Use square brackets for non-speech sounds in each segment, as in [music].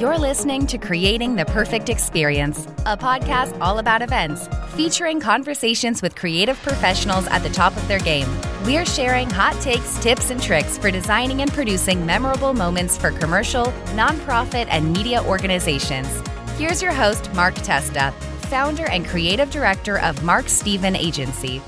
You're listening to Creating the Perfect Experience, a podcast all about events, featuring conversations with creative professionals at the top of their game. We're sharing hot takes, tips, and tricks for designing and producing memorable moments for commercial, nonprofit, and media organizations. Here's your host, Mark Testa, founder and creative director of Mark Steven Agency.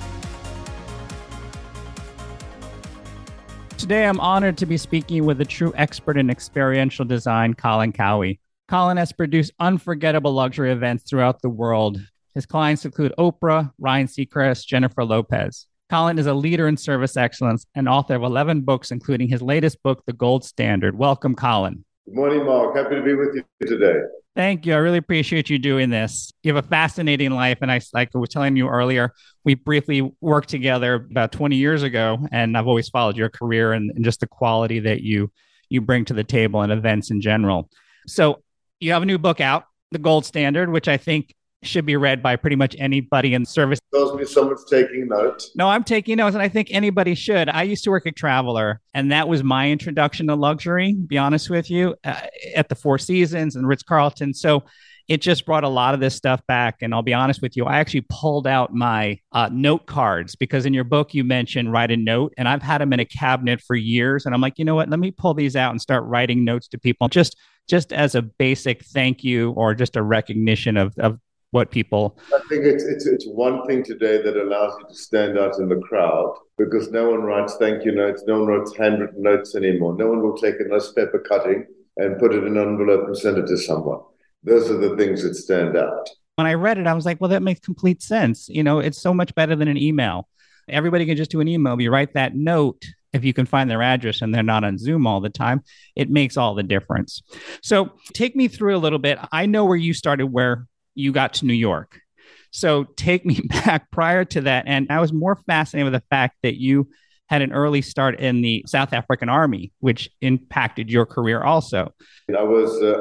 Today, I'm honored to be speaking with a true expert in experiential design, Colin Cowie. Colin has produced unforgettable luxury events throughout the world. His clients include Oprah, Ryan Seacrest, Jennifer Lopez. Colin is a leader in service excellence and author of 11 books, including his latest book, The Gold Standard. Welcome, Colin. Good morning, Mark. Happy to be with you today. Thank you. I really appreciate you doing this. You have a fascinating life. And I, like I was telling you earlier, we briefly worked together about 20 years ago. And I've always followed your career and, and just the quality that you you bring to the table and events in general. So you have a new book out, The Gold Standard, which I think should be read by pretty much anybody in service. Tells me someone's taking notes. No, I'm taking notes, and I think anybody should. I used to work at Traveler, and that was my introduction to luxury. Be honest with you, uh, at the Four Seasons and Ritz Carlton. So it just brought a lot of this stuff back. And I'll be honest with you, I actually pulled out my uh, note cards because in your book you mentioned write a note, and I've had them in a cabinet for years. And I'm like, you know what? Let me pull these out and start writing notes to people just just as a basic thank you or just a recognition of, of what people. I think it's, it's it's one thing today that allows you to stand out in the crowd because no one writes thank you notes, no one writes handwritten notes anymore. No one will take a nice paper cutting and put it in an envelope and send it to someone. Those are the things that stand out. When I read it, I was like, well, that makes complete sense. You know, it's so much better than an email. Everybody can just do an email. You write that note if you can find their address and they're not on Zoom all the time, it makes all the difference. So, take me through a little bit. I know where you started, where you got to New York. So take me [laughs] back prior to that. And I was more fascinated with the fact that you had an early start in the South African Army, which impacted your career also. I was, uh,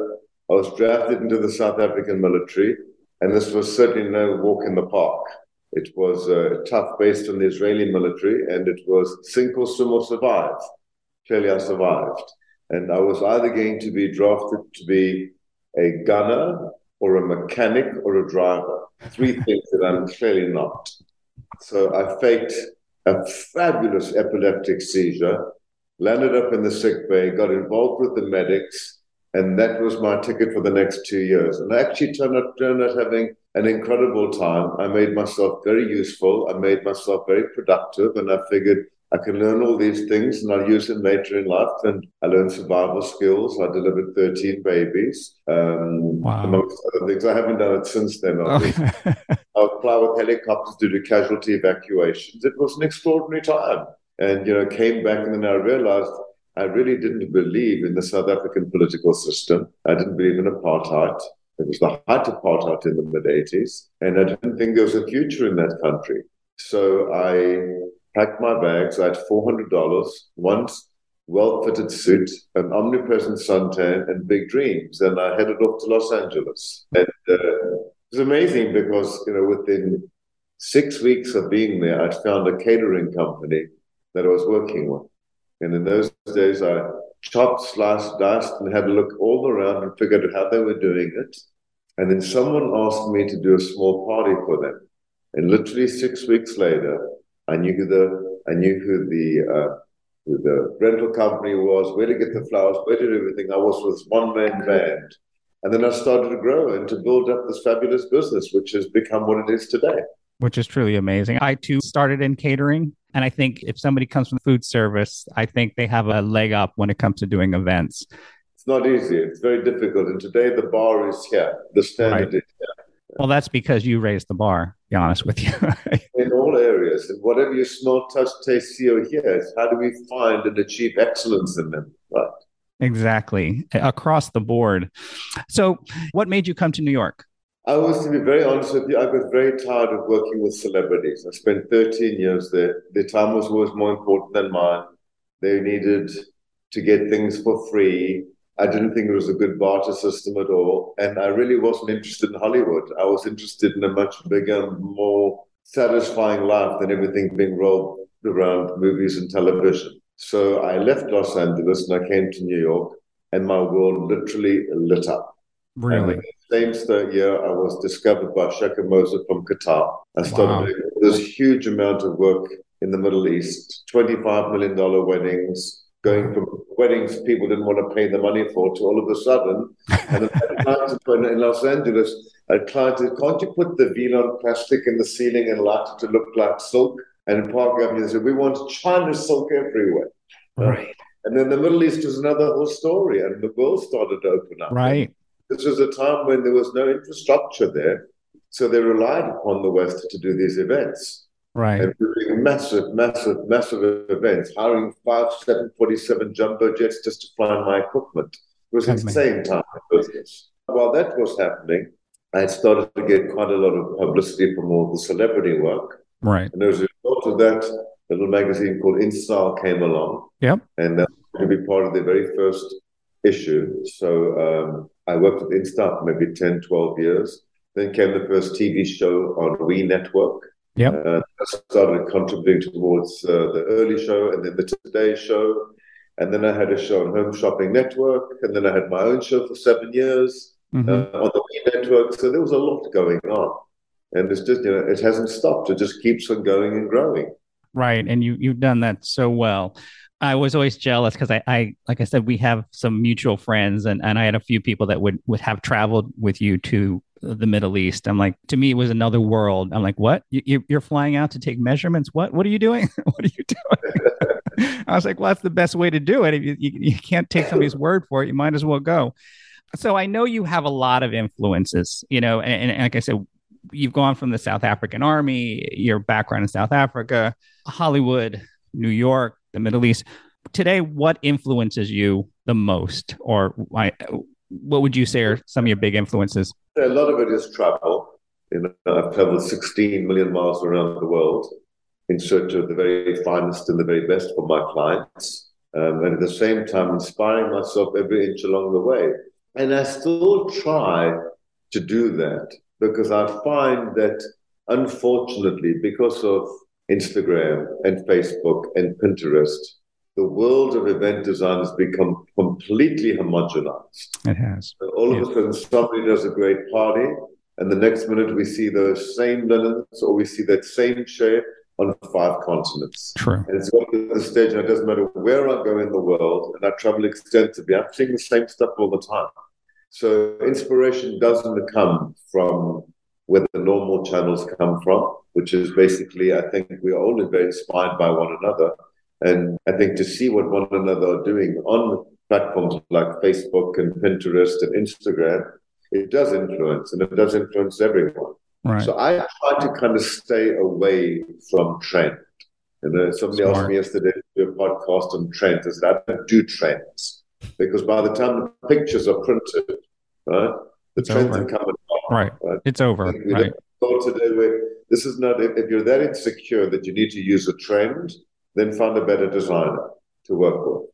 I was drafted into the South African military, and this was certainly no walk in the park. It was uh, tough based on the Israeli military, and it was sink or swim or survive. Clearly, I survived. And I was either going to be drafted to be a gunner or a mechanic or a driver. Three things that I'm clearly not. So I faked a fabulous epileptic seizure, landed up in the sick bay, got involved with the medics, and that was my ticket for the next two years. And I actually turned out, turned out having an incredible time. I made myself very useful. I made myself very productive, and I figured I can learn all these things and I'll use them later in life. And I learned survival skills. I delivered 13 babies, um, wow. amongst other things. I haven't done it since then. Okay. I would [laughs] fly with helicopters to do casualty evacuations. It was an extraordinary time. And, you know, came back and then I realized I really didn't believe in the South African political system. I didn't believe in apartheid. It was the height of apartheid in the mid 80s. And I didn't think there was a future in that country. So I packed my bags. I had $400, one well fitted suit, an omnipresent suntan, and big dreams. And I headed off to Los Angeles. And uh, it was amazing because, you know, within six weeks of being there, I'd found a catering company that I was working with. And in those days, I chopped, sliced, diced, and had a look all around and figured out how they were doing it. And then someone asked me to do a small party for them. And literally six weeks later, I knew who the I knew who the uh, who the rental company was, where to get the flowers, where to do everything. I was with one man band, and then I started to grow and to build up this fabulous business, which has become what it is today. Which is truly amazing. I too started in catering. And I think if somebody comes from food service, I think they have a leg up when it comes to doing events. It's not easy. It's very difficult. And today the bar is here. The standard right. is here. Well, that's because you raised the bar, be honest with you. [laughs] all areas, and whatever you smell, touch, taste, see, or hear, it's how do we find and achieve excellence in them? Right. Exactly. Across the board. So, what made you come to New York? I was, to be very honest with you, I got very tired of working with celebrities. I spent 13 years there. Their time was always more important than mine. They needed to get things for free. I didn't think it was a good barter system at all. And I really wasn't interested in Hollywood. I was interested in a much bigger, more satisfying life than everything being rolled around movies and television. So I left Los Angeles and I came to New York. and my world literally lit up. Really? Same year, I was discovered by Sheikh Moza from Qatar. I started wow. doing this huge amount of work in the Middle East, $25 million weddings, going from weddings people didn't want to pay the money for to all of a sudden. And in [laughs] Los Angeles, a client said, can't you put the Velon plastic in the ceiling and light it to look like silk? And in Park Avenue, said, we want China silk everywhere. Right. And then the Middle East was another whole story, and the world started to open up. Right. This was a time when there was no infrastructure there. So they relied upon the West to do these events. Right. And doing massive, massive, massive events, hiring five 747 jumbo jets just to fly my equipment. It was That's insane time in business. While that was happening, I started to get quite a lot of publicity from all the celebrity work. Right. And as a result of that, a little magazine called InStyle came along. Yep. And uh, to be part of the very first issue. So um, I worked with InStyle for maybe 10, 12 years. Then came the first TV show on We Network. Yep. Uh, I started contributing towards uh, the early show and then the Today show. And then I had a show on Home Shopping Network. And then I had my own show for seven years mm-hmm. uh, on the We Network. So there was a lot going on. And it's just, you know, it hasn't stopped. It just keeps on going and growing. Right. And you, you've done that so well. I was always jealous because I, I, like I said, we have some mutual friends, and, and I had a few people that would, would have traveled with you to the Middle East. I'm like, to me, it was another world. I'm like, what? You, you're flying out to take measurements? What? What are you doing? [laughs] what are you doing? [laughs] I was like, well, that's the best way to do it. If you, you, you can't take somebody's word for it, you might as well go. So I know you have a lot of influences, you know, and, and like I said, you've gone from the South African Army, your background in South Africa, Hollywood, New York, the Middle East. Today, what influences you the most, or why, what would you say are some of your big influences? A lot of it is travel. You know, I've traveled 16 million miles around the world in search of the very finest and the very best for my clients, um, and at the same time inspiring myself every inch along the way. And I still try to do that because I find that, unfortunately, because of Instagram and Facebook and Pinterest, the world of event design has become completely homogenized. It has. So all of a sudden, somebody does a great party, and the next minute we see those same linens or we see that same shape on five continents. True. And it's got to the stage, and it doesn't matter where I go in the world, and I travel extensively, I'm seeing the same stuff all the time. So inspiration doesn't come from where the normal channels come from, which is basically, I think we are all very inspired by one another. And I think to see what one another are doing on platforms like Facebook and Pinterest and Instagram, it does influence and it does influence everyone. Right. So I try to kind of stay away from trend. And uh, somebody Smart. asked me yesterday to do a podcast on trends. I said, I don't do trends because by the time the pictures are printed, right, the it's trends over. are coming Right. right. It's over. We right. today where this is not, if, if you're that insecure that you need to use a trend, then find a better designer to work with.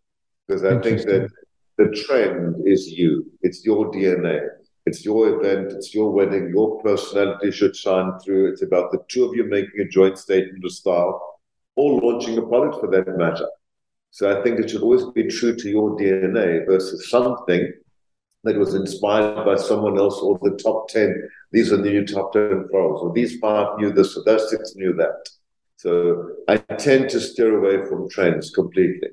Because I think that the trend is you, it's your DNA. It's your event, it's your wedding, your personality should shine through. It's about the two of you making a joint statement of style or launching a product for that matter. So I think it should always be true to your DNA versus something that was inspired by someone else or the top 10. These are the new top 10 pros, or these five knew this, or those six knew that. So I tend to steer away from trends completely.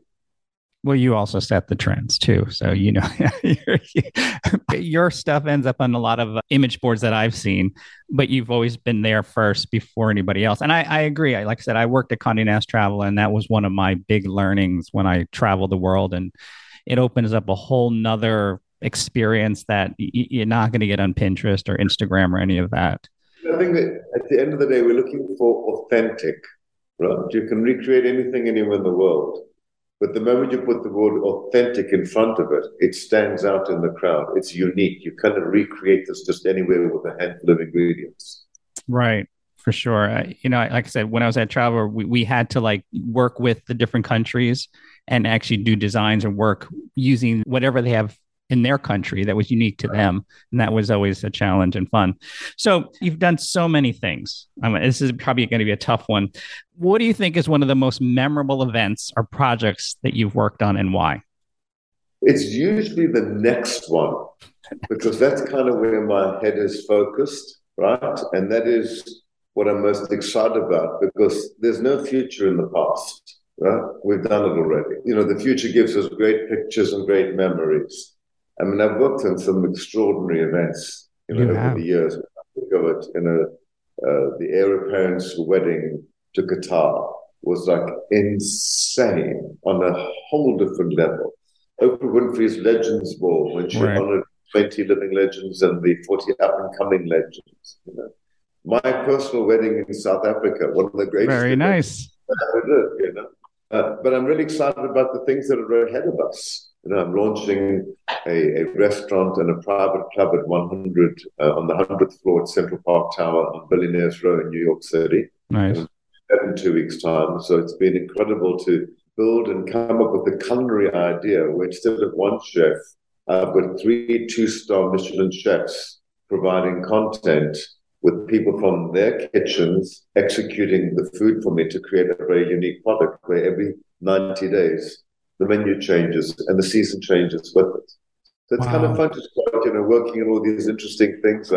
Well, you also set the trends too. So, you know, [laughs] your, stuff ends up on a lot of uh, image boards that I've seen, but you've always been there first before anybody else. And I, I agree. I, like I said, I worked at Condé Nast Travel, and that was one of my big learnings when I traveled the world. And it opens up a whole nother experience that you're not going to get on Pinterest or Instagram or any of that. I think that at the end of the day, we're looking for authentic, right? You can recreate anything anywhere in the world. But the moment you put the word authentic in front of it, it stands out in the crowd. It's unique. You cannot recreate this just anywhere with a handful of ingredients. Right for sure. I, you know, like I said, when I was at Travel, we, we had to like work with the different countries and actually do designs and work using whatever they have in their country that was unique to them. And that was always a challenge and fun. So you've done so many things. I mean, this is probably going to be a tough one. What do you think is one of the most memorable events or projects that you've worked on and why? It's usually the next one because that's kind of where my head is focused, right? And that is what I'm most excited about because there's no future in the past. Right? We've done it already. You know, the future gives us great pictures and great memories. I mean, I've worked on some extraordinary events, you know, you over have. the years. I think of it, you know, uh, the heir apparent's wedding to Qatar was like insane on a whole different level. Oprah Winfrey's Legends Ball when she right. honored 20 living legends and the 40 up and coming legends. You know. My personal wedding in South Africa, one of the greatest. Very nice. you know. Uh, but I'm really excited about the things that are ahead of us. You know, I'm launching a, a restaurant and a private club at 100 uh, on the 100th floor at Central Park Tower on Billionaires Row in New York City. Nice. In two weeks' time. So it's been incredible to build and come up with a culinary idea where instead of one chef, I've got three two star Michelin chefs providing content with people from their kitchens executing the food for me to create a very unique product where every 90 days the menu changes and the season changes with it. So it's wow. kind of fun to start, you know, working on all these interesting things.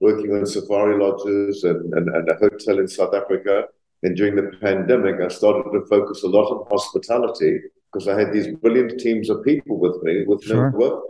Working on safari lodges and, and, and a hotel in South Africa. And during the pandemic, I started to focus a lot on hospitality because I had these brilliant teams of people with me with sure. no work.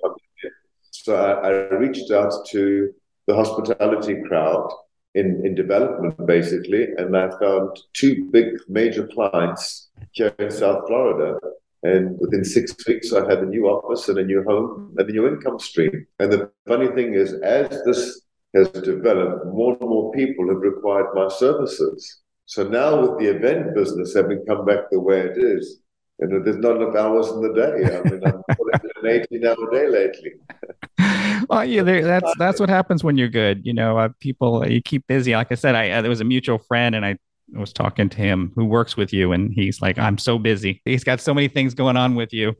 So I, I reached out to the hospitality crowd in, in development, basically. And I found two big major clients here in South Florida. And within six weeks, I had a new office and a new home and a new income stream. And the funny thing is, as this has developed, more and more people have required my services. So now, with the event business having come back the way it is, and there's not enough hours in the day. I mean, I'm [laughs] putting an 18 hour day lately. well, yeah, that's that's what happens when you're good. You know, uh, people you keep busy. Like I said, I uh, there was a mutual friend, and I was talking to him who works with you, and he's like, "I'm so busy. He's got so many things going on with you."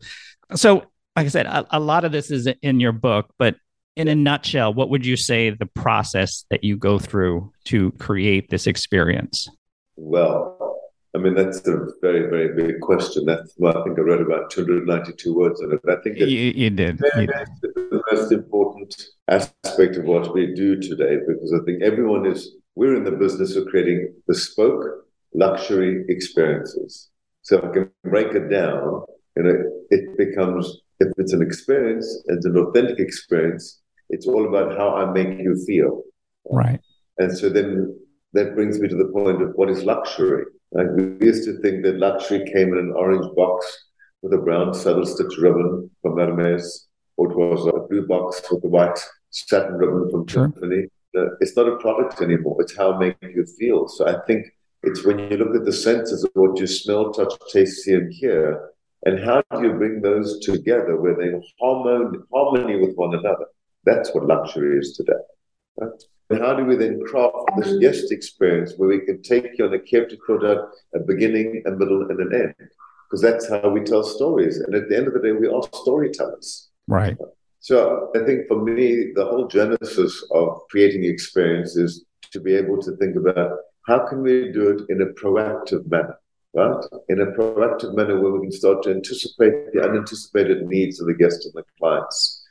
So, like I said, a, a lot of this is in your book, but in a nutshell, what would you say the process that you go through to create this experience? Well, I mean, that's a very, very big question. That's well, I think I wrote about 292 words on it. I think you, you did. You did. the most important aspect of what we do today, because I think everyone is, we're in the business of creating bespoke luxury experiences. So if I can break it down, you know, it becomes, if it's an experience, it's an authentic experience, it's all about how I make you feel. Right. And so then that brings me to the point of what is luxury like we used to think that luxury came in an orange box with a brown saddle stitch ribbon from Hermes, or it was a blue box with a white satin ribbon from sure. Tiffany. It's not a product anymore. It's how it makes you feel. So I think it's when you look at the senses of what you smell, touch, taste, see, and hear, and how do you bring those together where they harmony, harmony with one another? That's what luxury is today. Right? And how do we then craft this mm-hmm. guest experience where we can take you on a character product, a beginning, a middle, and an end? Because that's how we tell stories. And at the end of the day, we are storytellers. Right. So I think for me, the whole genesis of creating experience is to be able to think about how can we do it in a proactive manner, right? In a proactive manner where we can start to anticipate the unanticipated needs of the guests and the clients.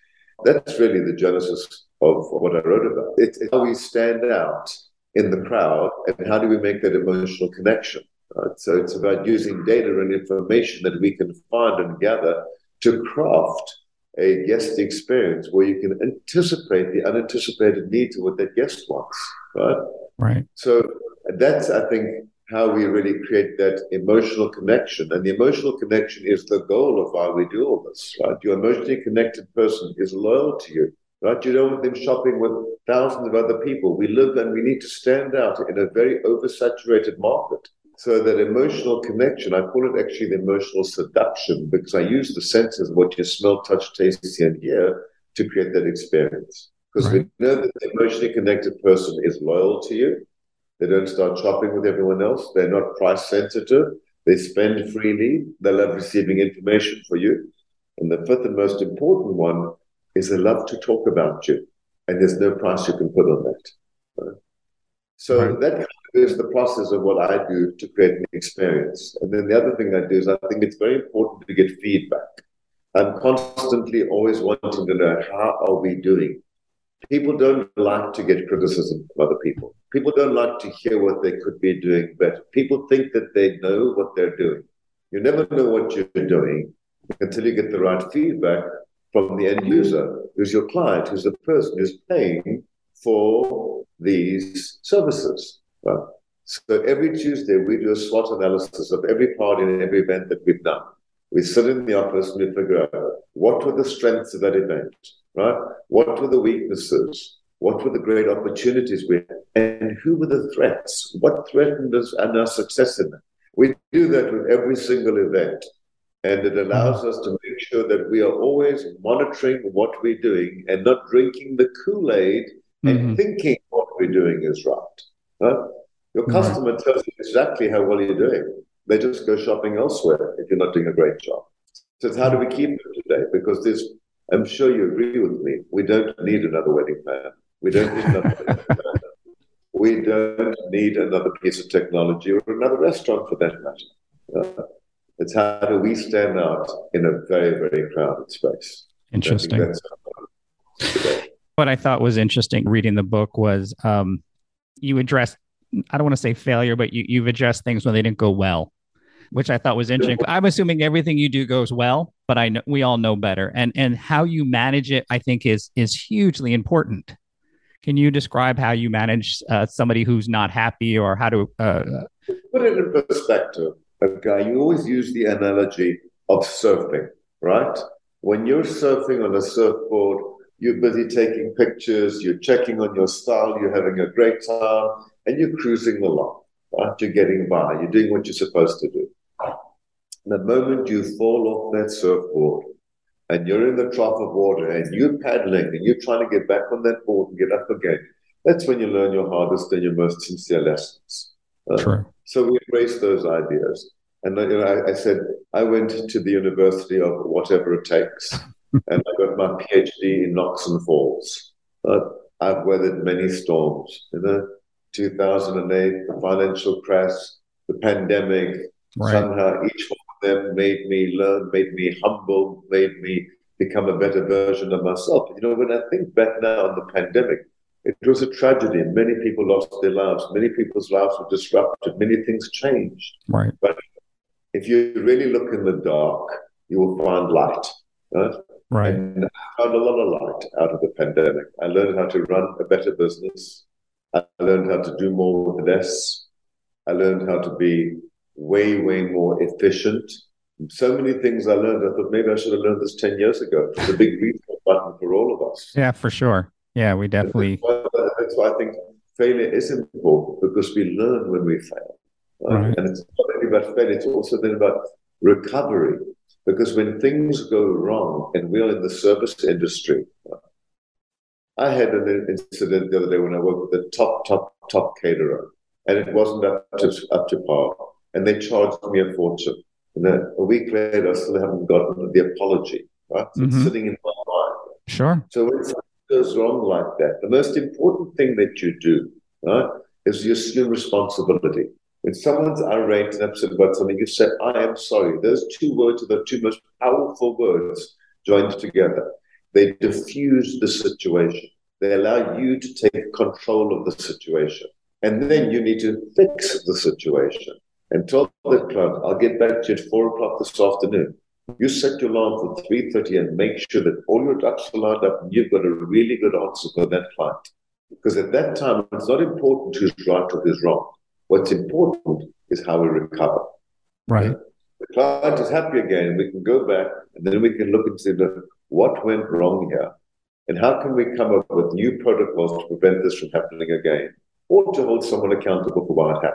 That's really the genesis of what I wrote about. It's, how we stand out in the crowd and how do we make that emotional connection. Right? So it's about using data and information that we can find and gather to craft a guest experience where you can anticipate the unanticipated needs of what that guest wants. Right. Right. So that's, I think, how we really create that emotional connection. And the emotional connection is the goal of why we do all this, right? Your emotionally connected person is loyal to you right? You don't want them shopping with thousands of other people. We live and we need to stand out in a very oversaturated market. So that emotional connection, I call it actually the emotional seduction because I use the senses of what you smell, touch, taste, see, and hear to create that experience. Because right. we know that the emotionally connected person is loyal to you. They don't start shopping with everyone else. They're not price sensitive. They spend freely. They love receiving information for you. And the fifth and most important one is they love to talk about you, and there's no price you can put on that. Right? So right. that is the process of what I do to create an experience. And then the other thing I do is I think it's very important to get feedback. I'm constantly always wanting to know how are we doing? People don't like to get criticism from other people. People don't like to hear what they could be doing better. People think that they know what they're doing. You never know what you're doing until you get the right feedback from the end user, who's your client, who's the person who's paying for these services. Right? So every Tuesday, we do a SWOT analysis of every part in every event that we've done. We sit in the office and we figure out what were the strengths of that event, right? What were the weaknesses? What were the great opportunities we had? And who were the threats? What threatened us and our success in that? We do that with every single event. And it allows us to make sure that we are always monitoring what we're doing and not drinking the Kool Aid and mm-hmm. thinking what we're doing is right. Huh? Your customer right. tells you exactly how well you're doing. They just go shopping elsewhere if you're not doing a great job. So how do we keep them today? Because this, I'm sure you agree with me, we don't need another wedding plan. We don't need another [laughs] We don't need another piece of technology or another restaurant for that matter. Uh, it's how do we stand out in a very, very crowded space. Interesting. What I thought was interesting reading the book was um, you address I don't want to say failure, but you, you've addressed things when they didn't go well, which I thought was interesting. I'm assuming everything you do goes well, but I know we all know better. And and how you manage it, I think, is is hugely important. Can you describe how you manage uh, somebody who's not happy or how to uh, put it in perspective? Okay, you always use the analogy of surfing, right? When you're surfing on a surfboard, you're busy taking pictures, you're checking on your style, you're having a great time, and you're cruising along, right? You're getting by, you're doing what you're supposed to do. The moment you fall off that surfboard and you're in the trough of water and you're paddling and you're trying to get back on that board and get up again, that's when you learn your hardest and your most sincere lessons. Uh, True. So we embrace those ideas. And you know, I, I, said, I went to the University of whatever it takes, and I got my PhD in Knocks and Falls. Uh, I've weathered many storms. You know, 2008, the financial crash, the pandemic. Right. Somehow, each one of them made me learn, made me humble, made me become a better version of myself. You know, when I think back now on the pandemic, it was a tragedy. Many people lost their lives. Many people's lives were disrupted. Many things changed. Right. But if you really look in the dark, you will find light. Right. Right. And I found a lot of light out of the pandemic. I learned how to run a better business. I learned how to do more with less. I learned how to be way, way more efficient. So many things I learned. I thought maybe I should have learned this 10 years ago. It's a big reset button for all of us. Yeah, for sure. Yeah, we definitely. That's why, I think failure is important because we learn when we fail. Right? Right. And it's not only about failure, it's also then about recovery. Because when things go wrong, and we're in the service industry, I had an incident the other day when I worked with a top, top, top caterer, and it wasn't up to, up to par. And they charged me a fortune. And then a week later, I still haven't gotten the apology. Right? So mm-hmm. It's sitting in my mind. Sure. So when something goes wrong like that, the most important thing that you do right, is you assume responsibility. When someone's irate and upset about something, you say, I am sorry. Those two words are the two most powerful words joined together. They diffuse the situation. They allow you to take control of the situation. And then you need to fix the situation. And tell the client, I'll get back to you at four o'clock this afternoon. You set your alarm for 3.30 and make sure that all your ducks are lined up and you've got a really good answer for that client. Because at that time, it's not important who's right or who's wrong. What's important is how we recover. Right. The client is happy again. We can go back and then we can look and see what went wrong here and how can we come up with new protocols to prevent this from happening again or to hold someone accountable for what happened.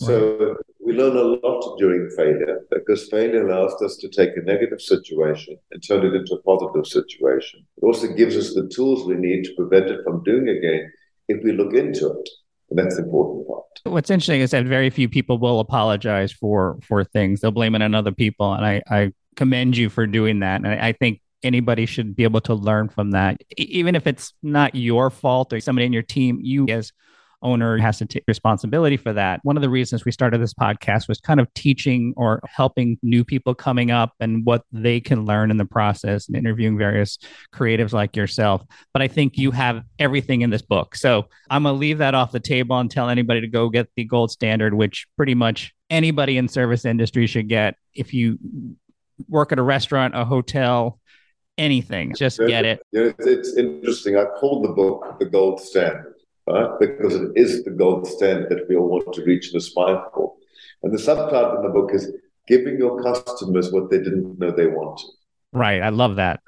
Right. So we learn a lot during failure because failure allows us to take a negative situation and turn it into a positive situation. It also gives us the tools we need to prevent it from doing again if we look into it. That's the important part. What's interesting is that very few people will apologize for for things. They'll blame it on other people. And I, I commend you for doing that. And I, I think anybody should be able to learn from that. Even if it's not your fault or somebody in your team, you as owner has to take responsibility for that. One of the reasons we started this podcast was kind of teaching or helping new people coming up and what they can learn in the process and interviewing various creatives like yourself. But I think you have everything in this book. So I'm going to leave that off the table and tell anybody to go get the gold standard, which pretty much anybody in service industry should get if you work at a restaurant, a hotel, anything. Just get it. You know, it's interesting. I called the book the gold standard, right? Because it is the gold standard that we all want to reach and aspire for. And the subtitle in the book is giving your customers what they didn't know they wanted. Right. I love that.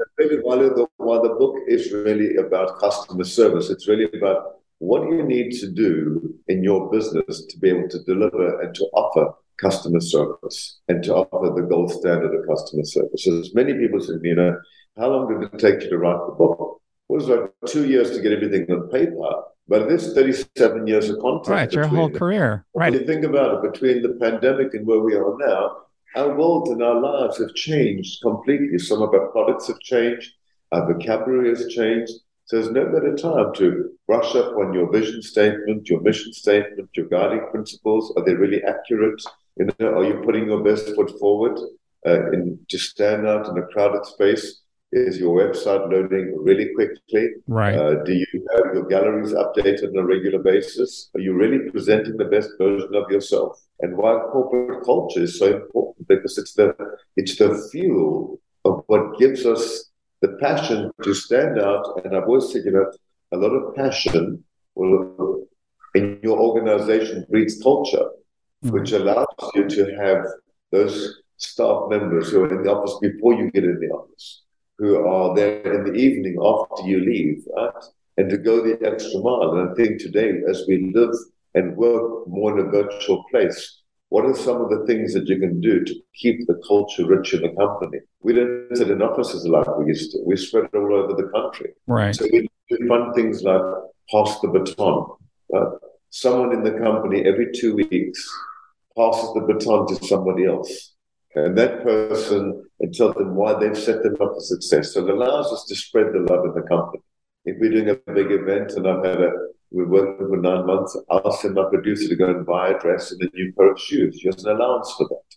While the, while the book is really about customer service, it's really about what you need to do in your business to be able to deliver and to offer customer service and to offer the gold standard of customer service. So as many people say, you know, how long did it take you to write the book? It was like two years to get everything on paper, but this 37 years of content. Right, your whole career. Right. When you think about it, between the pandemic and where we are now, our world and our lives have changed completely. Some of our products have changed, our vocabulary has changed. So there's no better time to brush up on your vision statement, your mission statement, your guiding principles. Are they really accurate? You know, are you putting your best foot forward uh, in, to stand out in a crowded space? Is your website loading really quickly? Right. Uh, do you have your galleries updated on a regular basis? Are you really presenting the best version of yourself? And why corporate culture is so important because it's the it's the fuel of what gives us the passion to stand out. And I've always said, you know, a lot of passion will in your organization breeds culture, mm-hmm. which allows you to have those staff members who are in the office before you get in the office who are there in the evening after you leave, right? And to go the extra mile. And I think today, as we live and work more in a virtual place, what are some of the things that you can do to keep the culture rich in the company? We don't sit in offices like we used to. We spread all over the country. Right. So we do fun things like pass the baton. Right? Someone in the company every two weeks passes the baton to somebody else and that person and tell them why they've set them up for success. So it allows us to spread the love in the company. If we're doing a big event and I've had a we're working for nine months, I'll send my producer to go and buy a dress and a new pair of shoes. She has an allowance for that.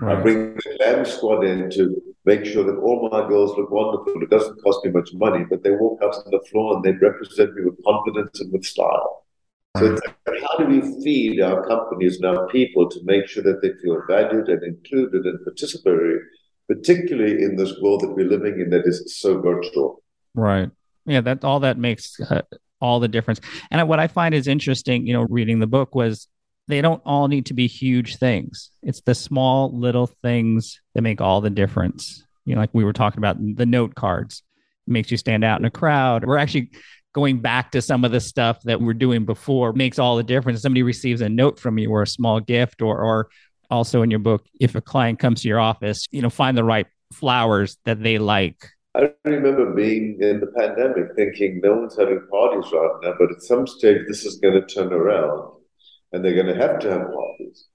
Right. I bring the glam squad in to make sure that all my girls look wonderful. It doesn't cost me much money, but they walk out on the floor and they represent me with confidence and with style. So how do we feed our companies and our people to make sure that they feel valued and included and participatory, particularly in this world that we're living in that is so virtual? Right. Yeah, that all that makes uh, all the difference. And what I find is interesting, you know, reading the book was they don't all need to be huge things. It's the small little things that make all the difference. You know, like we were talking about the note cards it makes you stand out in a crowd. We're actually going back to some of the stuff that we're doing before makes all the difference. Somebody receives a note from you or a small gift, or, or also in your book, if a client comes to your office, you know, find the right flowers that they like. I remember being in the pandemic thinking no one's having parties right now, but at some stage this is going to turn around and they're going to have to have parties.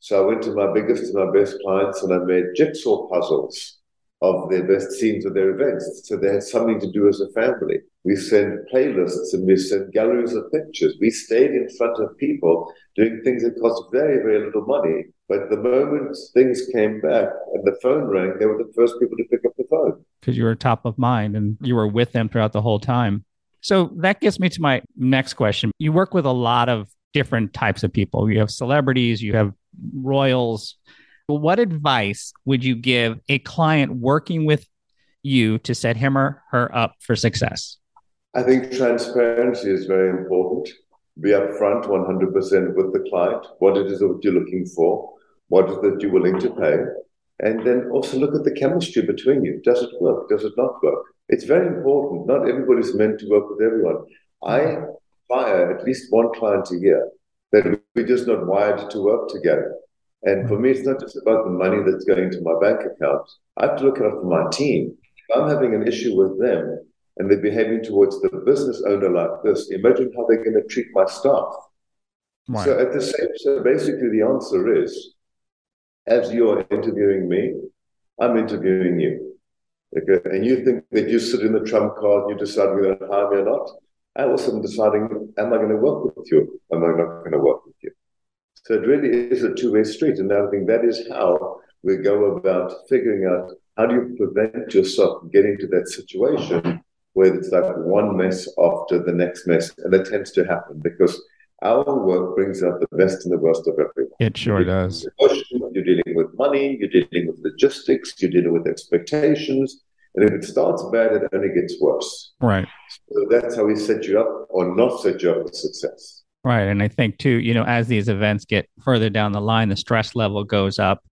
So I went to my biggest and my best clients and I made jigsaw puzzles of their best scenes of their events. So they had something to do as a family. We sent playlists and we sent galleries of pictures. We stayed in front of people doing things that cost very, very little money. But the moment things came back and the phone rang, they were the first people to pick up the phone. Because you were top of mind and you were with them throughout the whole time. So that gets me to my next question. You work with a lot of different types of people. You have celebrities, you have royals. What advice would you give a client working with you to set him or her up for success? I think transparency is very important. Be upfront 100% with the client, what it is that you're looking for, what is that you're willing to pay, and then also look at the chemistry between you. Does it work? Does it not work? It's very important. Not everybody's meant to work with everyone. I hire at least one client a year that we're just not wired to work together. And for me, it's not just about the money that's going to my bank account. I have to look after my team. If I'm having an issue with them, and they're behaving towards the business owner like this, imagine how they're going to treat my staff. Right. So at the same, so basically the answer is, as you're interviewing me, I'm interviewing you. Okay? And you think that you sit in the trump card and you decide whether to hire me or not. I also am deciding, am I going to work with you? Am I not going to work with you? So it really is a two way street. And I think that is how we go about figuring out how do you prevent yourself from getting to that situation where it's like one mess after the next mess. And that tends to happen because our work brings out the best and the worst of everyone. It sure does. You're dealing with money, you're dealing with logistics, you're dealing with expectations. And if it starts bad, it only gets worse. Right. So that's how we set you up or not set you up for success. Right. And I think, too, you know, as these events get further down the line, the stress level goes up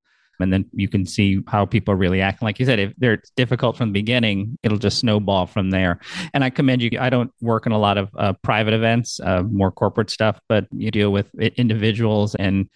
and then you can see how people really act. Like you said, if they're difficult from the beginning, it'll just snowball from there. And I commend you. I don't work in a lot of uh, private events, uh, more corporate stuff, but you deal with individuals and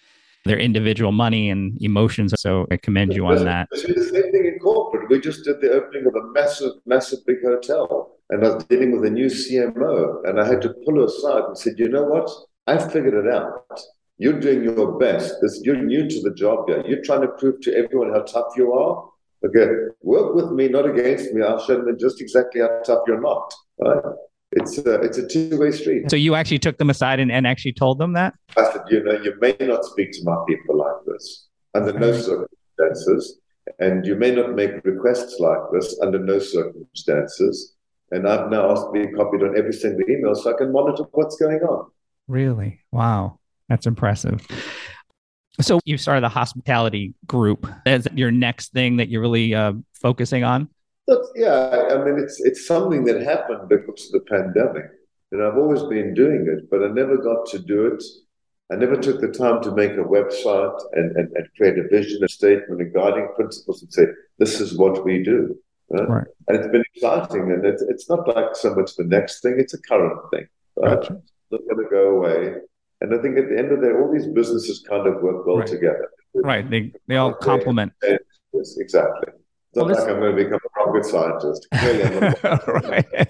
their individual money and emotions. So I commend you on that. the same thing in corporate. We just did the opening of a massive, massive big hotel, and I was dealing with a new CMO, and I had to pull her aside and said, "You know what? I figured it out." You're doing your best. This, you're new to the job here. You're trying to prove to everyone how tough you are. Okay, work with me, not against me. I'll show them just exactly how tough you're not. Right? It's a, it's a two way street. So you actually took them aside and, and actually told them that? I said, you know, you may not speak to my people like this under no circumstances, and you may not make requests like this under no circumstances. And I've now asked to be copied on every single email so I can monitor what's going on. Really? Wow. That's impressive. So you started the hospitality group. Is your next thing that you're really uh, focusing on? Look, yeah, I mean, it's it's something that happened because of the pandemic. And I've always been doing it, but I never got to do it. I never took the time to make a website and, and, and create a vision, a statement, and guiding principles and say, this is what we do. Right? Right. And it's been exciting. And it's, it's not like so much the next thing, it's a current thing. Right? Gotcha. It's not going to go away. And I think at the end of the day, all these businesses kind of work well right. together. Right. They, they all complement. Yes, exactly. Well, like I'm going to become a rocket scientist. [laughs] right.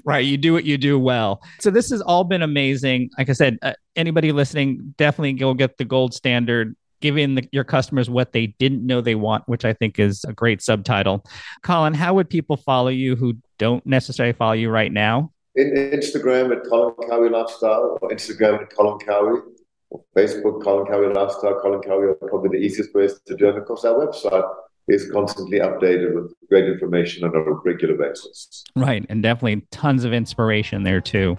[laughs] right. You do what you do well. So this has all been amazing. Like I said, uh, anybody listening, definitely go get the gold standard giving the, your customers what they didn't know they want, which I think is a great subtitle. Colin, how would people follow you who don't necessarily follow you right now? in Instagram at Colin Cowie Lifestyle or Instagram at Colin Cowie or Facebook Colin Cowie Lifestyle. Colin Cowie are probably the easiest ways to do it. And of course, our website is constantly updated with great information on a regular basis. Right. And definitely tons of inspiration there too.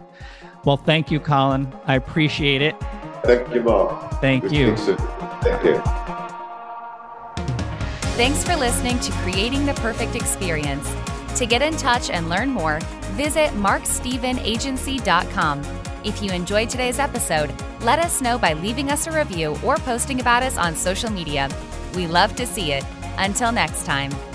Well, thank you, Colin. I appreciate it. Thank you, Mark. Thank Good you. Thank you. Thanks for listening to Creating the Perfect Experience. To get in touch and learn more, visit markstevenagency.com. If you enjoyed today's episode, let us know by leaving us a review or posting about us on social media. We love to see it. Until next time.